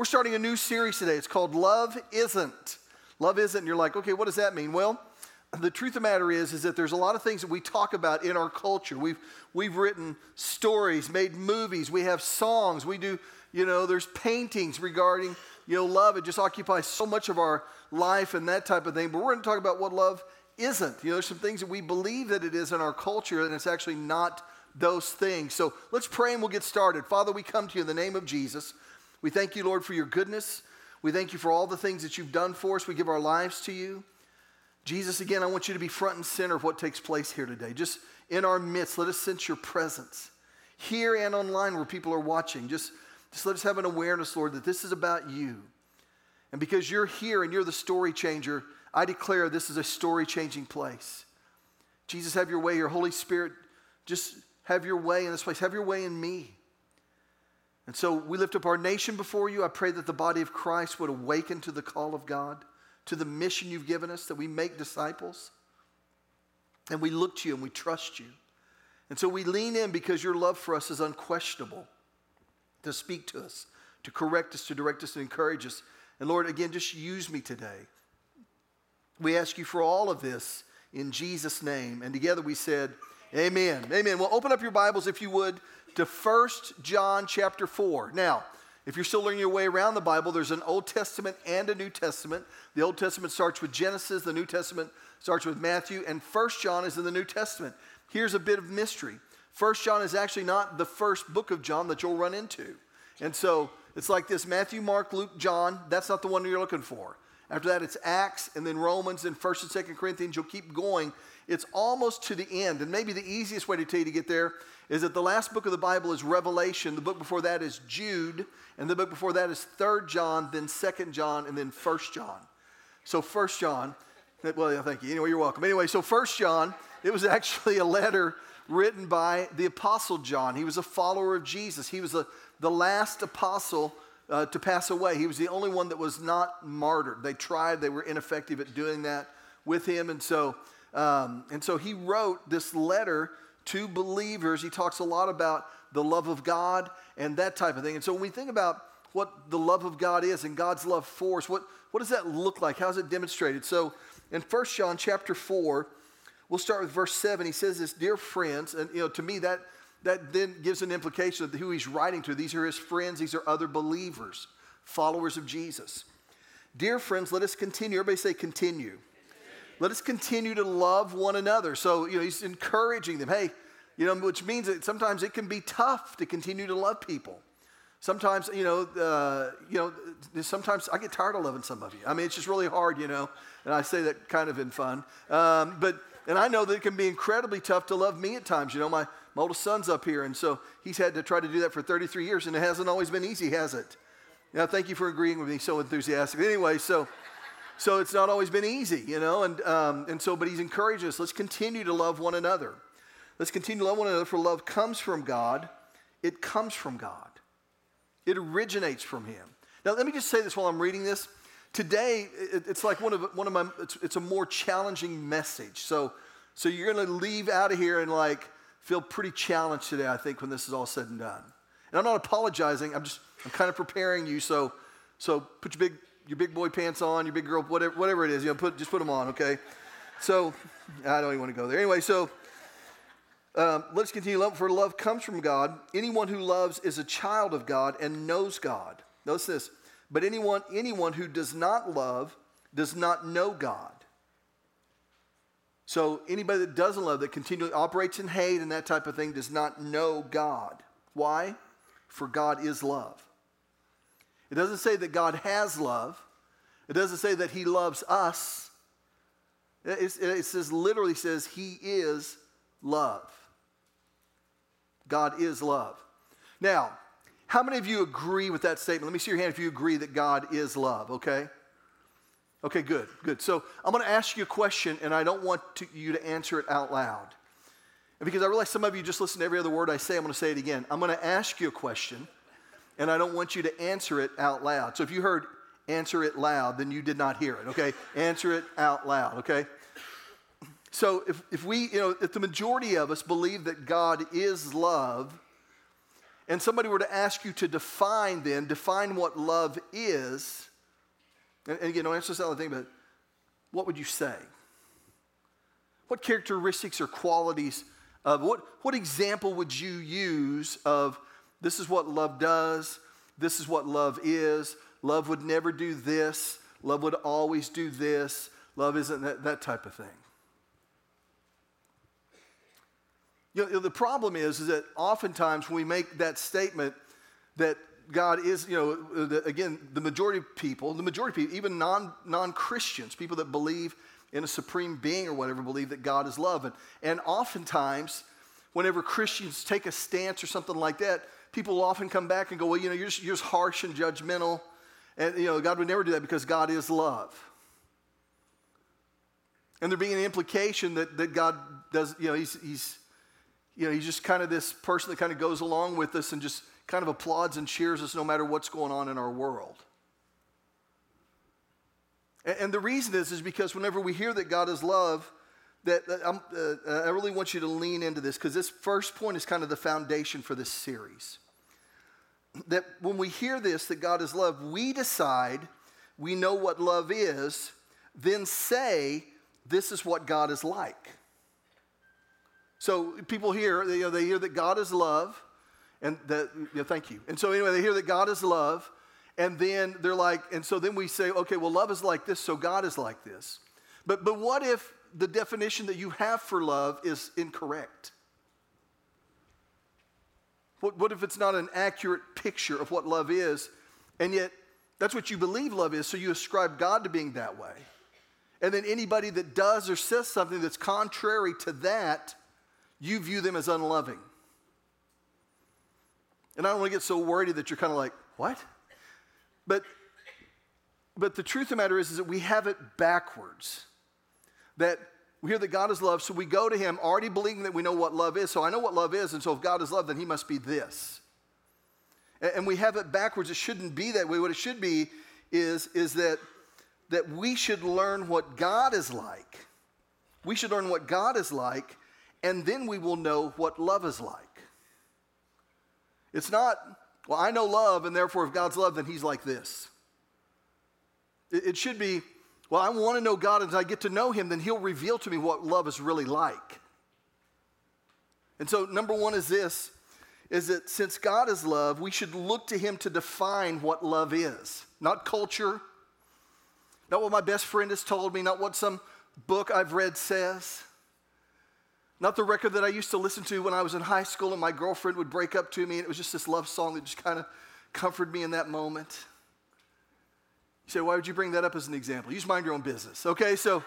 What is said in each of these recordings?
we're starting a new series today. It's called Love Isn't. Love Isn't. And you're like, okay, what does that mean? Well, the truth of the matter is, is that there's a lot of things that we talk about in our culture. We've, we've written stories, made movies, we have songs, we do, you know, there's paintings regarding, you know, love. It just occupies so much of our life and that type of thing. But we're going to talk about what love isn't. You know, there's some things that we believe that it is in our culture, and it's actually not those things. So let's pray and we'll get started. Father, we come to you in the name of Jesus. We thank you, Lord, for your goodness. We thank you for all the things that you've done for us. We give our lives to you. Jesus, again, I want you to be front and center of what takes place here today. Just in our midst, let us sense your presence. Here and online where people are watching, just, just let us have an awareness, Lord, that this is about you. And because you're here and you're the story changer, I declare this is a story changing place. Jesus, have your way. Your Holy Spirit, just have your way in this place. Have your way in me. And so we lift up our nation before you. I pray that the body of Christ would awaken to the call of God, to the mission you've given us, that we make disciples. And we look to you and we trust you. And so we lean in because your love for us is unquestionable to speak to us, to correct us, to direct us, to encourage us. And Lord, again, just use me today. We ask you for all of this in Jesus' name. And together we said, Amen. Amen. Well, open up your Bibles, if you would, to 1 John chapter 4. Now, if you're still learning your way around the Bible, there's an Old Testament and a New Testament. The Old Testament starts with Genesis, the New Testament starts with Matthew, and 1 John is in the New Testament. Here's a bit of mystery 1 John is actually not the first book of John that you'll run into. And so it's like this Matthew, Mark, Luke, John. That's not the one you're looking for. After that, it's Acts, and then Romans, and 1st and 2nd Corinthians. You'll keep going. It's almost to the end. And maybe the easiest way to tell you to get there is that the last book of the Bible is Revelation. The book before that is Jude. And the book before that is 3rd John, then 2nd John, and then 1st John. So 1st John, well, yeah, thank you. Anyway, you're welcome. Anyway, so 1st John, it was actually a letter written by the Apostle John. He was a follower of Jesus. He was a, the last apostle uh, to pass away. He was the only one that was not martyred. They tried, they were ineffective at doing that with him. And so, um, and so he wrote this letter to believers. He talks a lot about the love of God and that type of thing. And so when we think about what the love of God is and God's love for us, what, what does that look like? How's it demonstrated? So in 1 John chapter 4, we'll start with verse 7. He says this, dear friends, and you know, to me that that then gives an implication of who he's writing to. These are his friends, these are other believers, followers of Jesus. Dear friends, let us continue. Everybody say continue. Let us continue to love one another. So, you know, he's encouraging them. Hey, you know, which means that sometimes it can be tough to continue to love people. Sometimes, you know, uh, you know, sometimes I get tired of loving some of you. I mean, it's just really hard, you know, and I say that kind of in fun. Um, but, and I know that it can be incredibly tough to love me at times. You know, my, my oldest son's up here, and so he's had to try to do that for 33 years, and it hasn't always been easy, has it? Now, thank you for agreeing with me so enthusiastically. Anyway, so so it's not always been easy, you know, and um, and so but he's encouraged us. Let's continue to love one another. Let's continue to love one another. For love comes from God. It comes from God. It originates from Him. Now, let me just say this while I'm reading this. Today, it, it's like one of one of my. It's, it's a more challenging message. So so you're going to leave out of here and like feel pretty challenged today, I think, when this is all said and done. And I'm not apologizing. I'm just, I'm kind of preparing you. So, so put your big, your big boy pants on, your big girl, whatever, whatever it is, you know, put, just put them on, okay? So, I don't even want to go there. Anyway, so um, let's continue. For love comes from God. Anyone who loves is a child of God and knows God. Notice this. But anyone, anyone who does not love does not know God so anybody that doesn't love, that continually operates in hate and that type of thing, does not know God. Why? For God is love. It doesn't say that God has love. It doesn't say that He loves us. It, it says literally says He is love. God is love. Now, how many of you agree with that statement? Let me see your hand if you agree that God is love, okay? Okay, good, good. So I'm going to ask you a question, and I don't want to, you to answer it out loud. And because I realize some of you just listen to every other word I say, I'm going to say it again. I'm going to ask you a question, and I don't want you to answer it out loud. So if you heard answer it loud, then you did not hear it, okay? answer it out loud, okay? So if, if we, you know, if the majority of us believe that God is love, and somebody were to ask you to define then, define what love is, and, and again, don't answer this other thing, but what would you say? What characteristics or qualities of what, what example would you use of this is what love does, this is what love is, love would never do this, love would always do this, love isn't that, that type of thing. You know, the problem is, is that oftentimes when we make that statement that God is, you know, the, again, the majority of people, the majority of people, even non, non-Christians, people that believe in a supreme being or whatever, believe that God is love. And, and oftentimes, whenever Christians take a stance or something like that, people often come back and go, well, you know, you're just, you're just harsh and judgmental. And, you know, God would never do that because God is love. And there being an implication that, that God does, you know, he's, he's, you know, he's just kind of this person that kind of goes along with us and just kind of applauds and cheers us no matter what's going on in our world. And, and the reason is, is because whenever we hear that God is love, that, uh, I really want you to lean into this because this first point is kind of the foundation for this series. That when we hear this, that God is love, we decide we know what love is, then say, this is what God is like. So people hear, you know, they hear that God is love, and that, thank you. And so anyway, they hear that God is love, and then they're like, and so then we say, okay, well, love is like this, so God is like this. But, but what if the definition that you have for love is incorrect? What, what if it's not an accurate picture of what love is, and yet that's what you believe love is, so you ascribe God to being that way? And then anybody that does or says something that's contrary to that, you view them as unloving. And I don't want to get so worried that you're kind of like, what? But, but the truth of the matter is, is that we have it backwards. That we hear that God is love, so we go to Him already believing that we know what love is. So I know what love is, and so if God is love, then He must be this. And, we have it backwards. It shouldn't be that way. What it should be is, is that, that we should learn what God is like. We should learn what God is like, and then we will know what love is like. It's not, well, I know love, and therefore, if God's love, then He's like this. It, it should be, well, I want to know God, and as I get to know Him, then He'll reveal to me what love is really like. And so, number one is this is that since God is love, we should look to Him to define what love is, not culture, not what my best friend has told me, not what some book I've read says. Not the record that I used to listen to when I was in high school and my girlfriend would break up to me and it was just this love song that just kind of comforted me in that moment. Say, why would you bring that up as an example? You just mind your own business. Okay, so,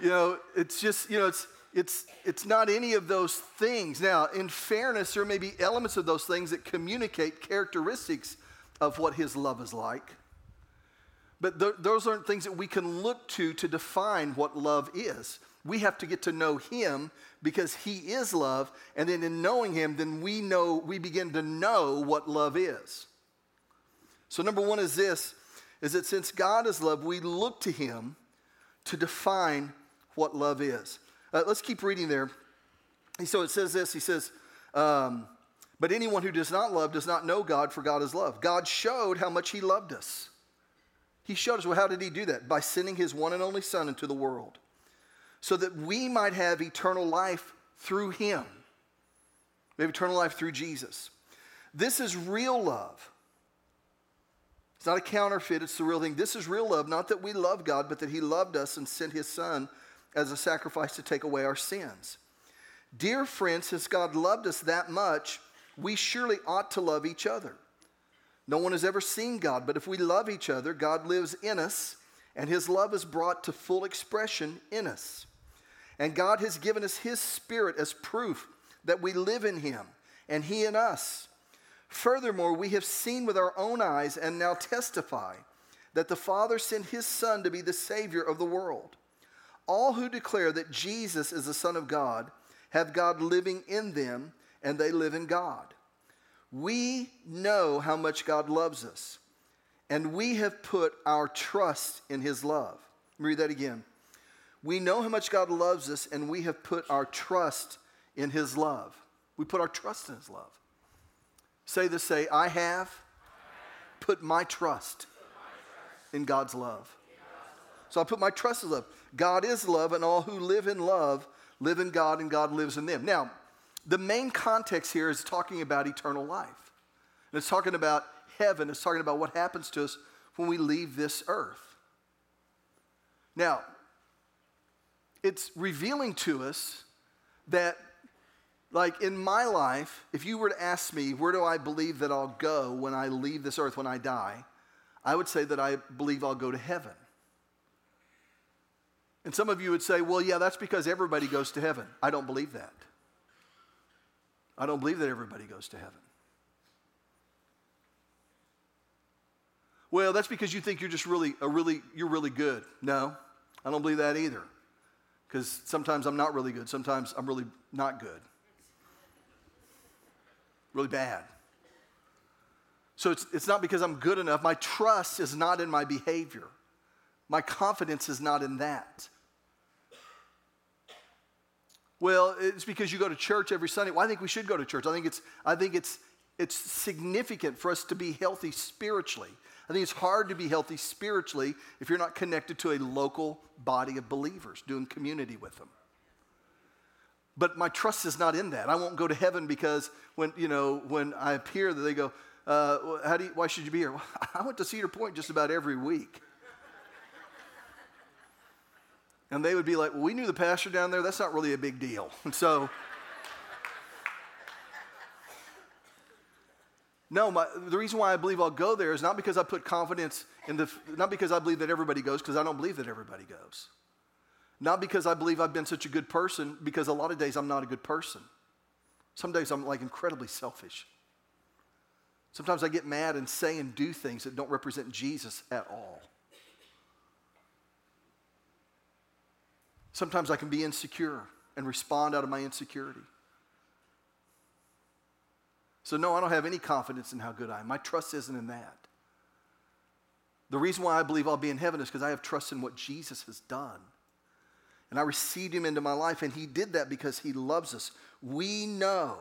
you know, it's just, you know, it's, it's, it's not any of those things. Now, in fairness, there may be elements of those things that communicate characteristics of what his love is like. But th- those aren't things that we can look to to define what love is we have to get to know him because he is love and then in knowing him then we know we begin to know what love is so number one is this is that since god is love we look to him to define what love is uh, let's keep reading there so it says this he says um, but anyone who does not love does not know god for god is love god showed how much he loved us he showed us well how did he do that by sending his one and only son into the world so that we might have eternal life through him. We have eternal life through Jesus. This is real love. It's not a counterfeit, it's the real thing. This is real love, not that we love God, but that he loved us and sent his son as a sacrifice to take away our sins. Dear friends, since God loved us that much, we surely ought to love each other. No one has ever seen God, but if we love each other, God lives in us, and his love is brought to full expression in us. And God has given us His Spirit as proof that we live in Him and He in us. Furthermore, we have seen with our own eyes and now testify that the Father sent His Son to be the Savior of the world. All who declare that Jesus is the Son of God have God living in them, and they live in God. We know how much God loves us, and we have put our trust in His love. Read that again. We know how much God loves us, and we have put our trust in His love. We put our trust in His love. Say this, say, I have put my trust in God's love. So I put my trust in love. God is love, and all who live in love live in God, and God lives in them. Now, the main context here is talking about eternal life. And it's talking about heaven, it's talking about what happens to us when we leave this earth. Now, it's revealing to us that, like in my life, if you were to ask me, where do I believe that I'll go when I leave this earth, when I die, I would say that I believe I'll go to heaven. And some of you would say, well, yeah, that's because everybody goes to heaven. I don't believe that. I don't believe that everybody goes to heaven. Well, that's because you think you're just really, a really, you're really good. No, I don't believe that either. Because sometimes I'm not really good. Sometimes I'm really not good. Really bad. So it's, it's not because I'm good enough. My trust is not in my behavior. My confidence is not in that. Well, it's because you go to church every Sunday. Well, I think we should go to church. I think it's, I think it's, it's significant for us to be healthy spiritually. I think it's hard to be healthy spiritually if you're not connected to a local body of believers, doing community with them. But my trust is not in that. I won't go to heaven because when, you know, when I appear, they go, uh, how do you, why should you be here? Well, I went to Cedar Point just about every week. And they would be like, well, we knew the pastor down there. That's not really a big deal. And so, no, my, the reason why I believe I'll go there is not because I put confidence in the, not because I believe that everybody goes, because I don't believe that everybody goes. Not because I believe I've been such a good person, because a lot of days I'm not a good person. Some days I'm like incredibly selfish. Sometimes I get mad and say and do things that don't represent Jesus at all. Sometimes I can be insecure and respond out of my insecurity. So, no, I don't have any confidence in how good I am. My trust isn't in that. The reason why I believe I'll be in heaven is because I have trust in what Jesus has done. And I received him into my life, and he did that because he loves us. We know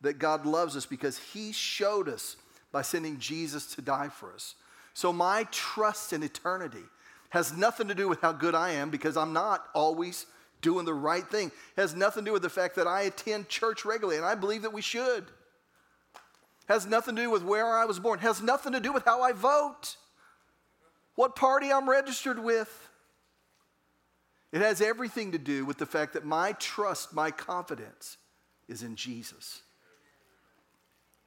that God loves us because he showed us by sending Jesus to die for us. So, my trust in eternity has nothing to do with how good I am because I'm not always doing the right thing. It has nothing to do with the fact that I attend church regularly and I believe that we should. It has nothing to do with where I was born. It has nothing to do with how I vote. What party I'm registered with. It has everything to do with the fact that my trust, my confidence is in Jesus.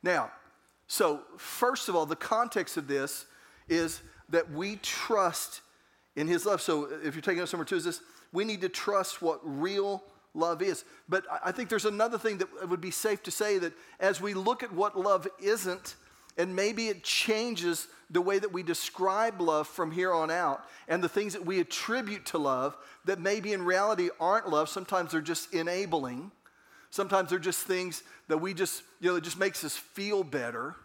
Now, so first of all, the context of this is that we trust in his love. So if you're taking us number two, is this we need to trust what real love is. But I think there's another thing that would be safe to say that as we look at what love isn't, and maybe it changes the way that we describe love from here on out, and the things that we attribute to love that maybe in reality aren't love. Sometimes they're just enabling. Sometimes they're just things that we just, you know, it just makes us feel better.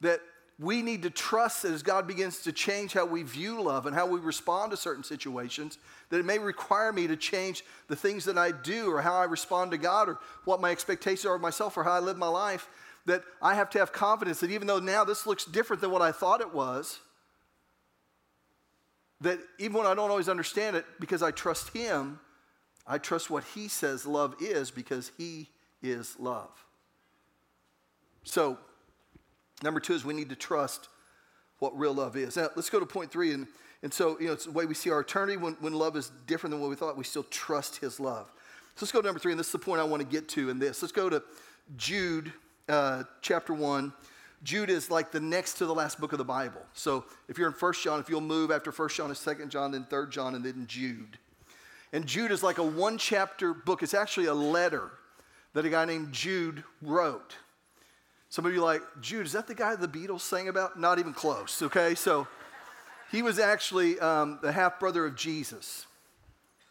That we need to trust that as God begins to change how we view love and how we respond to certain situations, that it may require me to change the things that I do or how I respond to God or what my expectations are of myself or how I live my life. That I have to have confidence that even though now this looks different than what I thought it was, that even when I don't always understand it, because I trust Him, I trust what He says love is because He is love. So, Number two is we need to trust what real love is. Now, let's go to point three. And, and so, you know, it's the way we see our eternity. When, when love is different than what we thought, we still trust his love. So let's go to number three, and this is the point I want to get to in this. Let's go to Jude uh, chapter 1. Jude is like the next to the last book of the Bible. So if you're in First John, if you'll move after First John is Second John, then Third John, and then Jude. And Jude is like a one chapter book. It's actually a letter that a guy named Jude wrote. Some of you like, Jude, is that the guy the Beatles sang about? Not even close, okay? So he was actually um, the half brother of Jesus.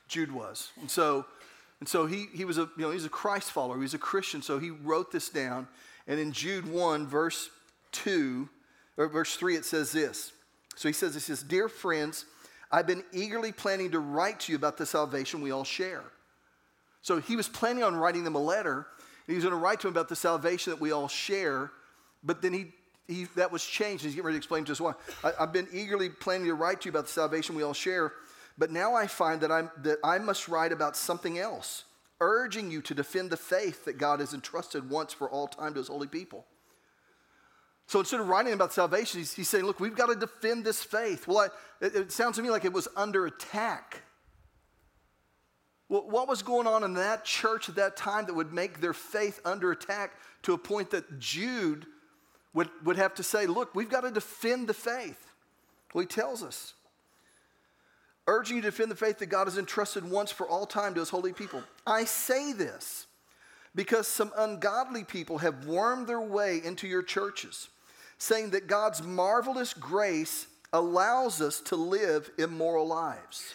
Jude was. And so, and so he, he was a, you know, he's a Christ follower. He was a Christian. So he wrote this down. And in Jude 1, verse 2, or verse 3, it says this. So he says, he says, Dear friends, I've been eagerly planning to write to you about the salvation we all share. So he was planning on writing them a letter He's going to write to him about the salvation that we all share, but then he, he that was changed. He's getting ready to explain to us why. I, I've been eagerly planning to write to you about the salvation we all share, but now I find that, I'm, that I must write about something else, urging you to defend the faith that God has entrusted once for all time to his holy people. So instead of writing about salvation, he's, he's saying, look, we've got to defend this faith. Well, I, it, it sounds to me like it was under attack. Well, what was going on in that church at that time that would make their faith under attack to a point that Jude would, would have to say, look, we've got to defend the faith? Well, he tells us urging you to defend the faith that God has entrusted once for all time to his holy people. I say this because some ungodly people have wormed their way into your churches, saying that God's marvelous grace allows us to live immoral lives.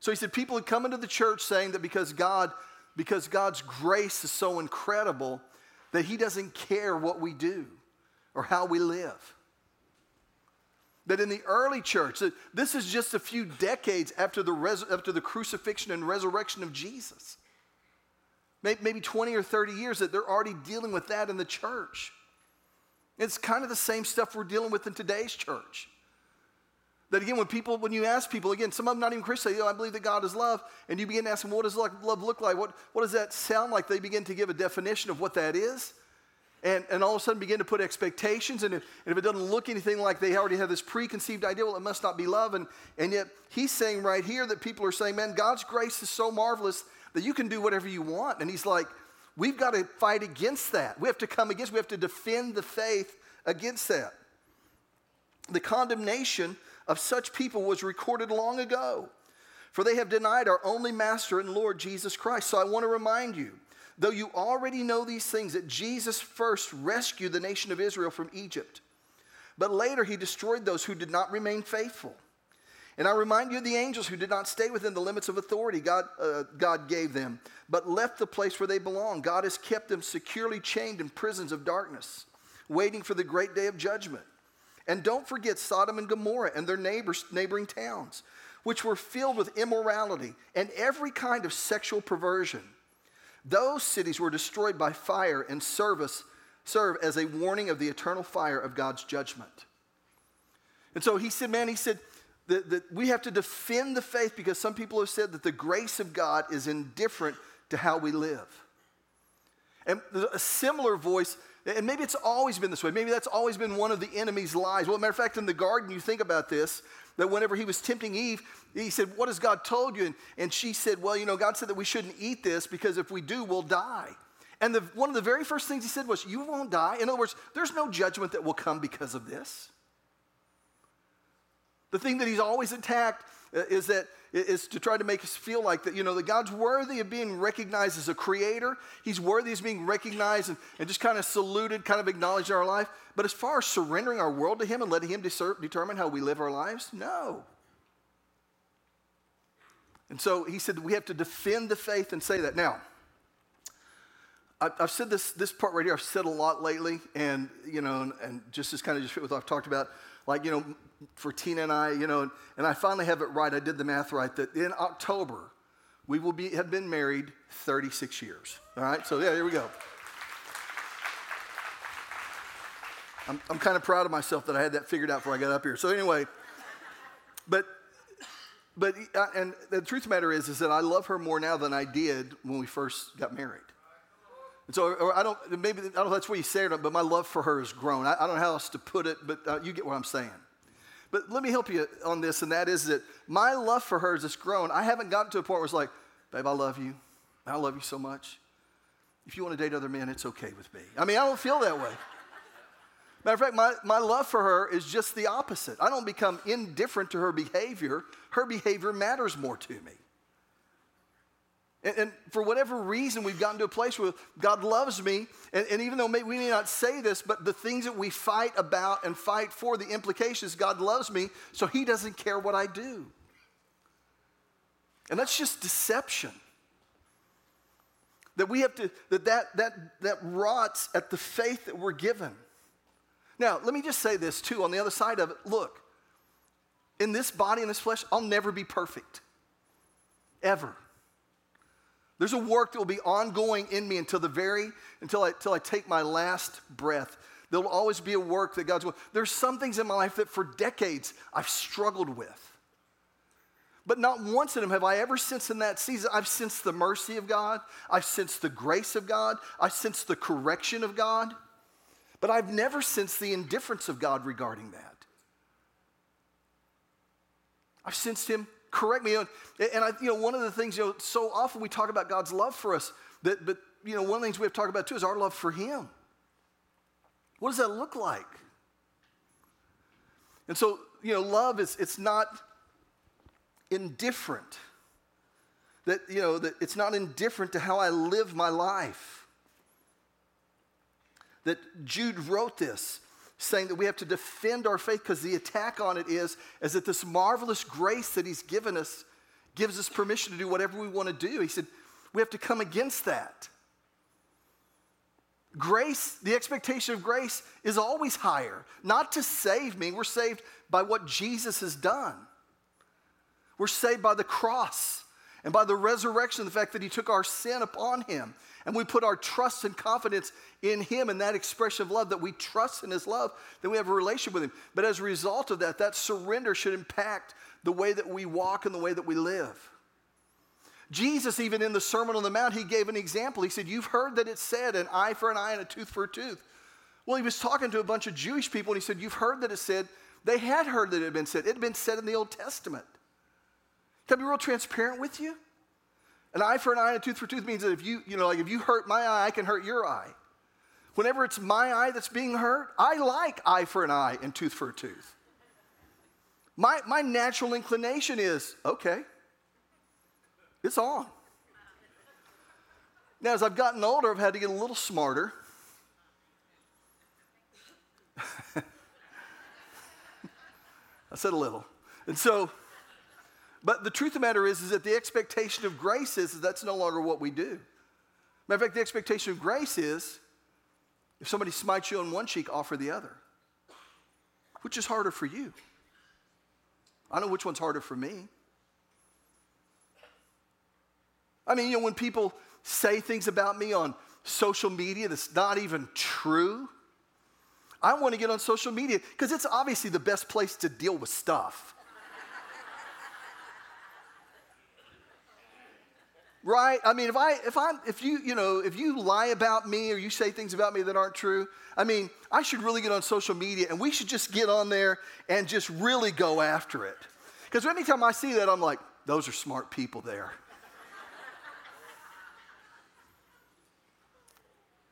So he said people had come into the church saying that because God because God's grace is so incredible that he doesn't care what we do or how we live. That in the early church, this is just a few decades after the, res- after the crucifixion and resurrection of Jesus. Maybe 20 or 30 years that they're already dealing with that in the church. It's kind of the same stuff we're dealing with in today's church. That again, when people, when you ask people, again, some of them not even Christians, say, oh, I believe that God is love, and you begin to ask them, what does love look like? What, what does that sound like? They begin to give a definition of what that is and, and all of a sudden begin to put expectations. And if, and if it doesn't look anything like they already have this preconceived idea, well, it must not be love. And, and yet he's saying right here that people are saying, man, God's grace is so marvelous that you can do whatever you want. And he's like, we've got to fight against that. We have to come against, we have to defend the faith against that. The condemnation of such people was recorded long ago, for they have denied our only master and Lord Jesus Christ. So I want to remind you though you already know these things, that Jesus first rescued the nation of Israel from Egypt, but later he destroyed those who did not remain faithful. And I remind you of the angels who did not stay within the limits of authority God, uh, God gave them, but left the place where they belong. God has kept them securely chained in prisons of darkness, waiting for the great day of judgment. And don't forget Sodom and Gomorrah and their neighbors, neighboring towns, which were filled with immorality and every kind of sexual perversion. Those cities were destroyed by fire and service serve as a warning of the eternal fire of God's judgment. And so he said, man, he said that, that we have to defend the faith because some people have said that the grace of God is indifferent to how we live. And a similar voice, and maybe it's always been this way. Maybe that's always been one of the enemy's lies. Well, matter of fact, in the garden, you think about this that whenever he was tempting Eve, he said, What has God told you? And, and she said, Well, you know, God said that we shouldn't eat this because if we do, we'll die. And the, one of the very first things he said was, You won't die. In other words, there's no judgment that will come because of this. The thing that he's always attacked is that is to try to make us feel like that, you know, that God's worthy of being recognized as a creator. He's worthy of being recognized and, and just kind of saluted, kind of acknowledged in our life. But as far as surrendering our world to Him and letting Him determine how we live our lives, no. And so he said we have to defend the faith and say that. Now, I've said this, this part right here, I've said a lot lately, and, you know, and, and just as kind of just fit with what I've talked about like, you know, for Tina and I, you know, and I finally have it right. I did the math right that in October, we will be, have been married 36 years. All right, so yeah, here we go. I'm, I'm kind of proud of myself that I had that figured out before I got up here. So anyway, but but uh, and the truth of the matter is is that I love her more now than I did when we first got married. And so, I don't, maybe, I don't know that's what you say or not, but my love for her has grown. I, I don't know how else to put it, but uh, you get what I'm saying. But let me help you on this, and that is that my love for her has grown. I haven't gotten to a point where it's like, babe, I love you. I love you so much. If you want to date other men, it's okay with me. I mean, I don't feel that way. Matter of fact, my, my love for her is just the opposite. I don't become indifferent to her behavior. Her behavior matters more to me. And, and, for whatever reason, we've gotten to a place where God loves me. And, and even though may, we may not say this, but the things that we fight about and fight for, the implications God loves me, so He doesn't care what I do. And that's just deception. That we have to, that that, that, that rots at the faith that we're given. Now, let me just say this too on the other side of it. Look, in this body, in this flesh, I'll never be perfect. Ever. There's a work that will be ongoing in me until the very, until I, until I take my last breath. There'll always be a work that God's will. There's some things in my life that for decades I've struggled with. But not once in them have I ever sensed in that season, I've sensed the mercy of God, I've sensed the grace of God, I've sensed the correction of God, but I've never sensed the indifference of God regarding that. I've sensed Him correct me. And I, you know, one of the things, you know, so often we talk about God's love for us, that, but you know, one of the things we have to talk about too is our love for Him. What does that look like? And so, you know, love is, it's not indifferent. That, you know, that it's not indifferent to how I live my life. That Jude wrote this saying that we have to defend our faith because the attack on it is, is that this marvelous grace that he's given us gives us permission to do whatever we want to do. He said, we have to come against that. Grace, the expectation of grace is always higher. Not to save me, we're saved by what Jesus has done. We're saved by the cross and by the resurrection, the fact that He took our sin upon Him. And we put our trust and confidence in Him and that expression of love, that we trust in His love, then we have a relationship with Him. But as a result of that, that surrender should impact the way that we walk and the way that we live. Jesus, even in the Sermon on the Mount, he gave an example. He said, You've heard that it's said, an eye for an eye and a tooth for a tooth. Well, he was talking to a bunch of Jewish people, and he said, You've heard that it said, they had heard that it had been said. It had been said in the Old Testament. Can I be real transparent with you? An eye for an eye and a tooth for a tooth means that if you, you know, like if you hurt my eye, I can hurt your eye. Whenever it's my eye that's being hurt, I like eye for an eye and tooth for a tooth. My, my natural inclination is okay, it's on. Now, as I've gotten older, I've had to get a little smarter. I said a little. And so, but the truth of the matter is, is that the expectation of grace is, that's no longer what we do. Matter of fact, the expectation of grace is if somebody smites you on one cheek, offer the other. Which is harder for you? I know which one's harder for me. I mean, you know, when people say things about me on social media that's not even true, I want to get on social media because it's obviously the best place to deal with stuff. Right? I mean, if I, if I, if you, you know, if you lie about me or you say things about me that aren't true, I mean, I should really get on social media and we should just get on there and just really go after it. Because anytime I see that, I'm like, those are smart people there.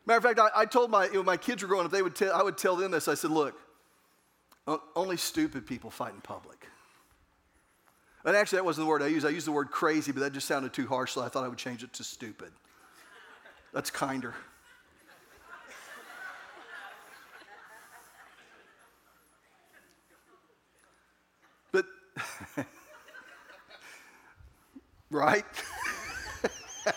Matter of fact, I, I told my, you know, my kids were growing up, they would tell, I would tell them this. I said, look, only stupid people fight in public. And actually, that wasn't the word I used. I used the word crazy, but that just sounded too harsh, so I thought I would change it to stupid. That's kinder. But, right?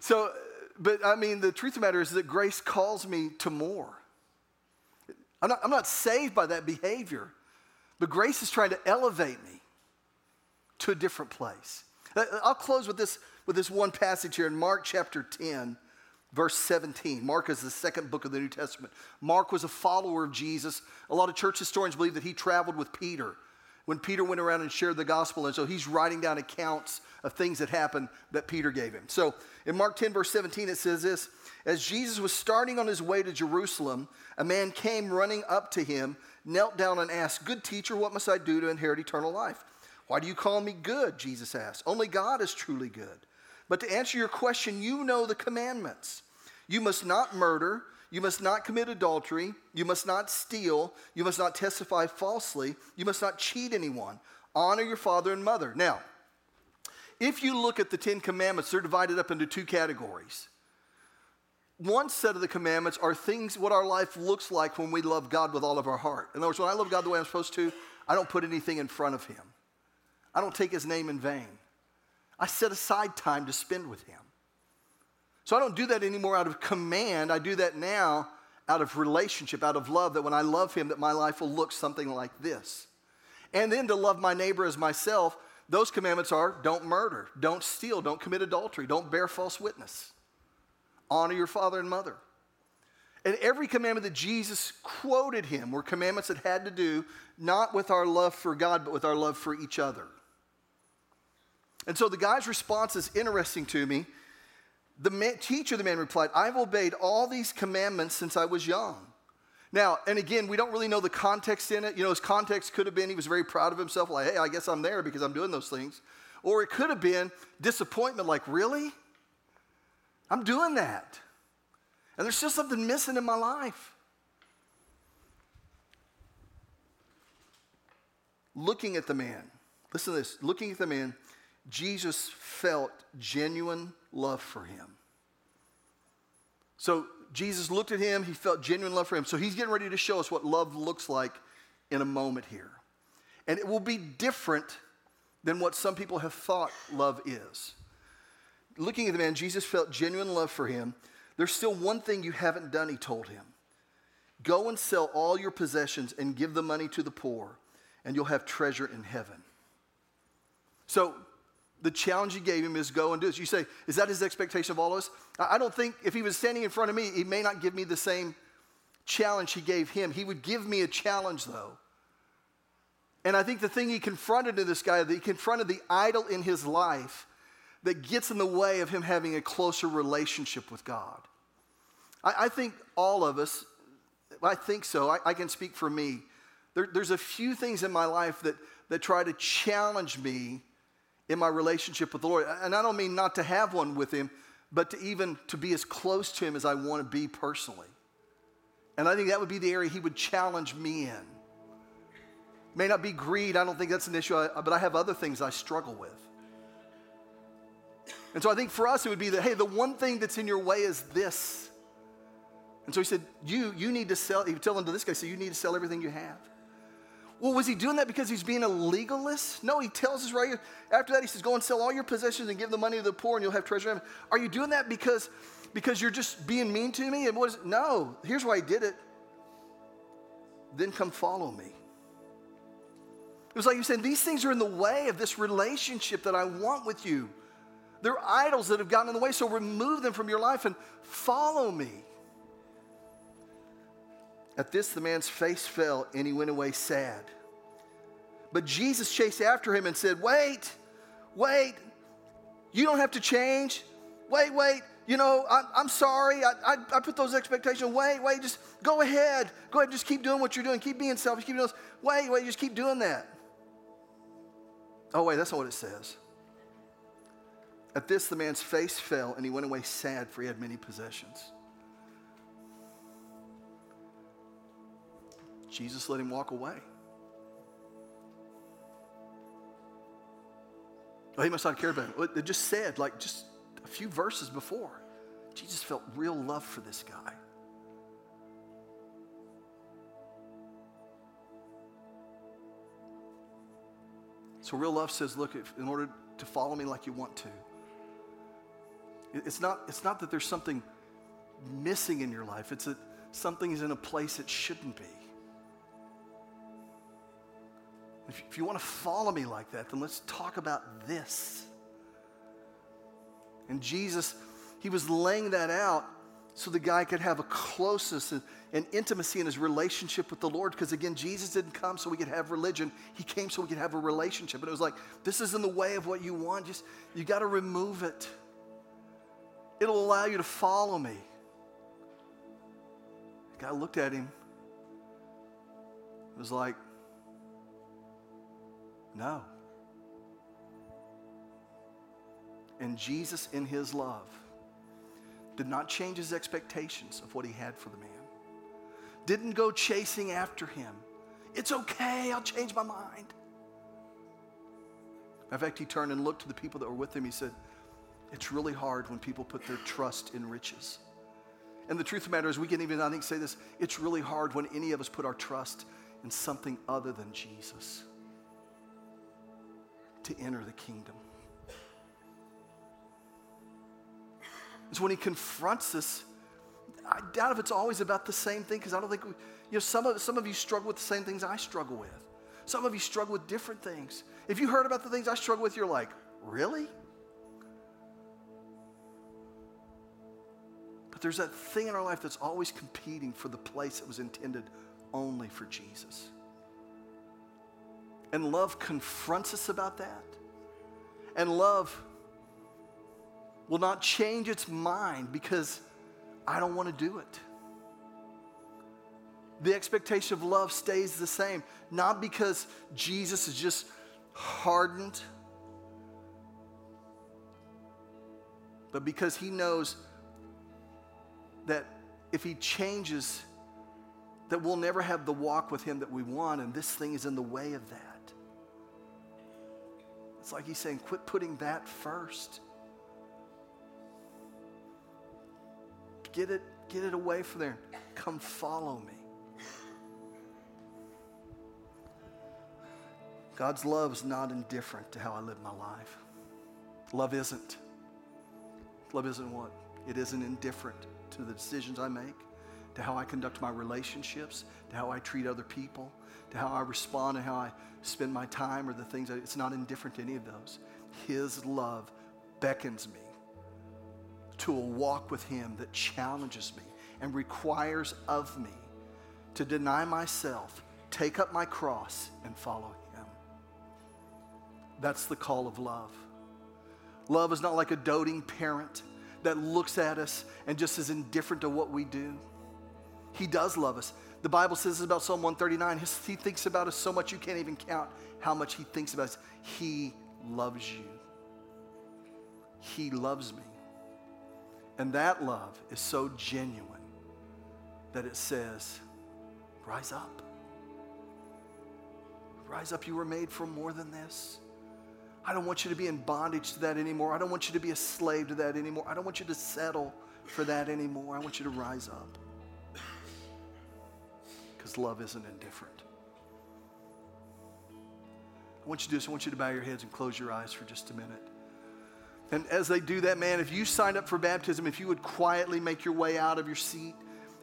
so, but I mean, the truth of the matter is that grace calls me to more. I'm not, I'm not saved by that behavior. But grace is trying to elevate me to a different place. Uh, uh, I'll close with this, with this one passage here in Mark chapter 10, verse 17. Mark is the second book of the New Testament. Mark was a follower of Jesus. A lot of church historians believe that he traveled with Peter when Peter went around and shared the gospel. And so he's writing down accounts of things that happened that Peter gave him. So in Mark 10, verse 17, it says this As Jesus was starting on his way to Jerusalem, a man came running up to him knelt down and asked, Good teacher, what must I do to inherit eternal life? Why do you call me good? Jesus asked. Only God is truly good. But to answer your question, you know the commandments. You must not murder. You must not commit adultery. You must not steal. You must not testify falsely. You must not cheat anyone. Honor your father and mother. Now, if you look at the Ten Commandments, they're divided up into two categories one set of the commandments are things what our life looks like when we love God with all of our heart. In other words, when I love God the way I'm supposed to, I don't put anything in front of Him. I don't take His name in vain. I set aside time to spend with Him. So I don't do that anymore out of command. I do that now out of relationship, out of love, that when I love Him, that my life will look something like this. And then to love my neighbor as myself, those commandments are don't murder, don't steal, don't commit adultery, don't bear false witness, honor your father and mother. And every commandment that Jesus quoted him were commandments that had to do not with our love for God, but with our love for each other. And so the guy's response is interesting to me. The man, teacher, the man replied, I've obeyed all these commandments since I was young. Now, and again, we don't really know the context in it. You know, his context could have been he was very proud of himself, like, hey, I guess I'm there because I'm doing those things. Or it could have been disappointment, like, really? I'm doing that. And there's still something missing in my life. Looking at the man, listen to this looking at the man, Jesus felt genuine love for him. So Jesus looked at him, he felt genuine love for him. So he's getting ready to show us what love looks like in a moment here. And it will be different than what some people have thought love is. Looking at the man, Jesus felt genuine love for him. There's still one thing you haven't done, he told him. Go and sell all your possessions and give the money to the poor, and you'll have treasure in heaven. So the challenge he gave him is go and do this. You say, is that his expectation of all of us? I don't think if he was standing in front of me, he may not give me the same challenge he gave him. He would give me a challenge, though. And I think the thing he confronted in this guy, that he confronted the idol in his life that gets in the way of him having a closer relationship with God. I, I think all of us, I think so, I, I can speak for me. There, there's a few things in my life that, that try to challenge me in my relationship with the Lord. And I don't mean not to have one with Him, but to even to be as close to Him as I want to be personally. And I think that would be the area He would challenge me in. May not be greed, I don't think that's an issue, but I have other things I struggle with. And so I think for us it would be that, hey, the one thing that's in your way is this. And so he said, you, you need to sell, he would tell him to this guy, so you need to sell everything you have. Well, was he doing that because he's being a legalist? No, he tells us right. After that, he says, Go and sell all your possessions and give the money to the poor, and you'll have treasure. Are you doing that because, because you're just being mean to me? And what is? No, here's why he did it. Then come follow me. It was like you said, these things are in the way of this relationship that I want with you. They're idols that have gotten in the way, so remove them from your life and follow me. At this, the man's face fell and he went away sad. But Jesus chased after him and said, Wait, wait, you don't have to change. Wait, wait, you know, I, am sorry. I, I, I, put those expectations. Wait, wait, just go ahead. Go ahead, just keep doing what you're doing. Keep being selfish. Keep doing. Wait, wait, just keep doing that. Oh, wait, that's not what it says. At this, the man's face fell and he went away sad, for he had many possessions. Jesus let him walk away. Oh, he must not care about it. It just said, like just a few verses before, Jesus felt real love for this guy. So, real love says, look, if, in order to follow me like you want to, it's not, it's not that there's something missing in your life, it's that something is in a place it shouldn't be. If, if you want to follow me like that, then let's talk about this. And Jesus, he was laying that out so the guy could have a closeness and, and intimacy in his relationship with the Lord. Because again, Jesus didn't come so we could have religion, he came so we could have a relationship. And it was like, this is in the way of what you want. Just, you got to remove it. It'll allow you to follow me. The guy looked at him. It was like, no. And Jesus, in his love, did not change his expectations of what he had for the man, didn't go chasing after him. It's okay, I'll change my mind. In fact, he turned and looked to the people that were with him. He said, It's really hard when people put their trust in riches. And the truth of the matter is, we can even, I think, say this it's really hard when any of us put our trust in something other than Jesus to enter the kingdom. It's when he confronts us. I doubt if it's always about the same thing because I don't think, we, you know, some of, some of you struggle with the same things I struggle with. Some of you struggle with different things. If you heard about the things I struggle with, you're like, really? There's that thing in our life that's always competing for the place that was intended only for Jesus. And love confronts us about that. And love will not change its mind because I don't want to do it. The expectation of love stays the same, not because Jesus is just hardened, but because he knows that if he changes, that we'll never have the walk with him that we want, and this thing is in the way of that. It's like he's saying, quit putting that first. Get it, get it away from there. Come follow me. God's love is not indifferent to how I live my life. Love isn't. Love isn't what? It isn't indifferent to the decisions I make, to how I conduct my relationships, to how I treat other people, to how I respond and how I spend my time or the things. I, it's not indifferent to any of those. His love beckons me to a walk with Him that challenges me and requires of me to deny myself, take up my cross, and follow Him. That's the call of love. Love is not like a doting parent that looks at us and just is indifferent to what we do. He does love us. The Bible says about Psalm 139 He thinks about us so much you can't even count how much He thinks about us. He loves you. He loves me. And that love is so genuine that it says, Rise up. Rise up. You were made for more than this. I don't want you to be in bondage to that anymore. I don't want you to be a slave to that anymore. I don't want you to settle for that anymore. I want you to rise up. Because love isn't indifferent. I want you to do this. I want you to bow your heads and close your eyes for just a minute. And as they do that, man, if you signed up for baptism, if you would quietly make your way out of your seat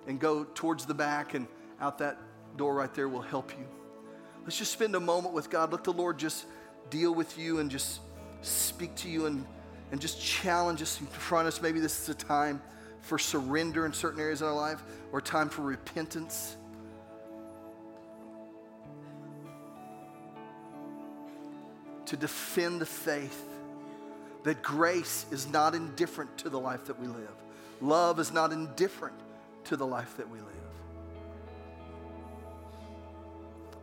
and go towards the back and out that door right there will help you. Let's just spend a moment with God. Let the Lord just deal with you and just speak to you and, and just challenge us, in front of us. Maybe this is a time for surrender in certain areas of our life or time for repentance. To defend the faith that grace is not indifferent to the life that we live. Love is not indifferent to the life that we live.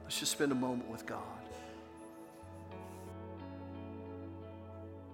Let's just spend a moment with God.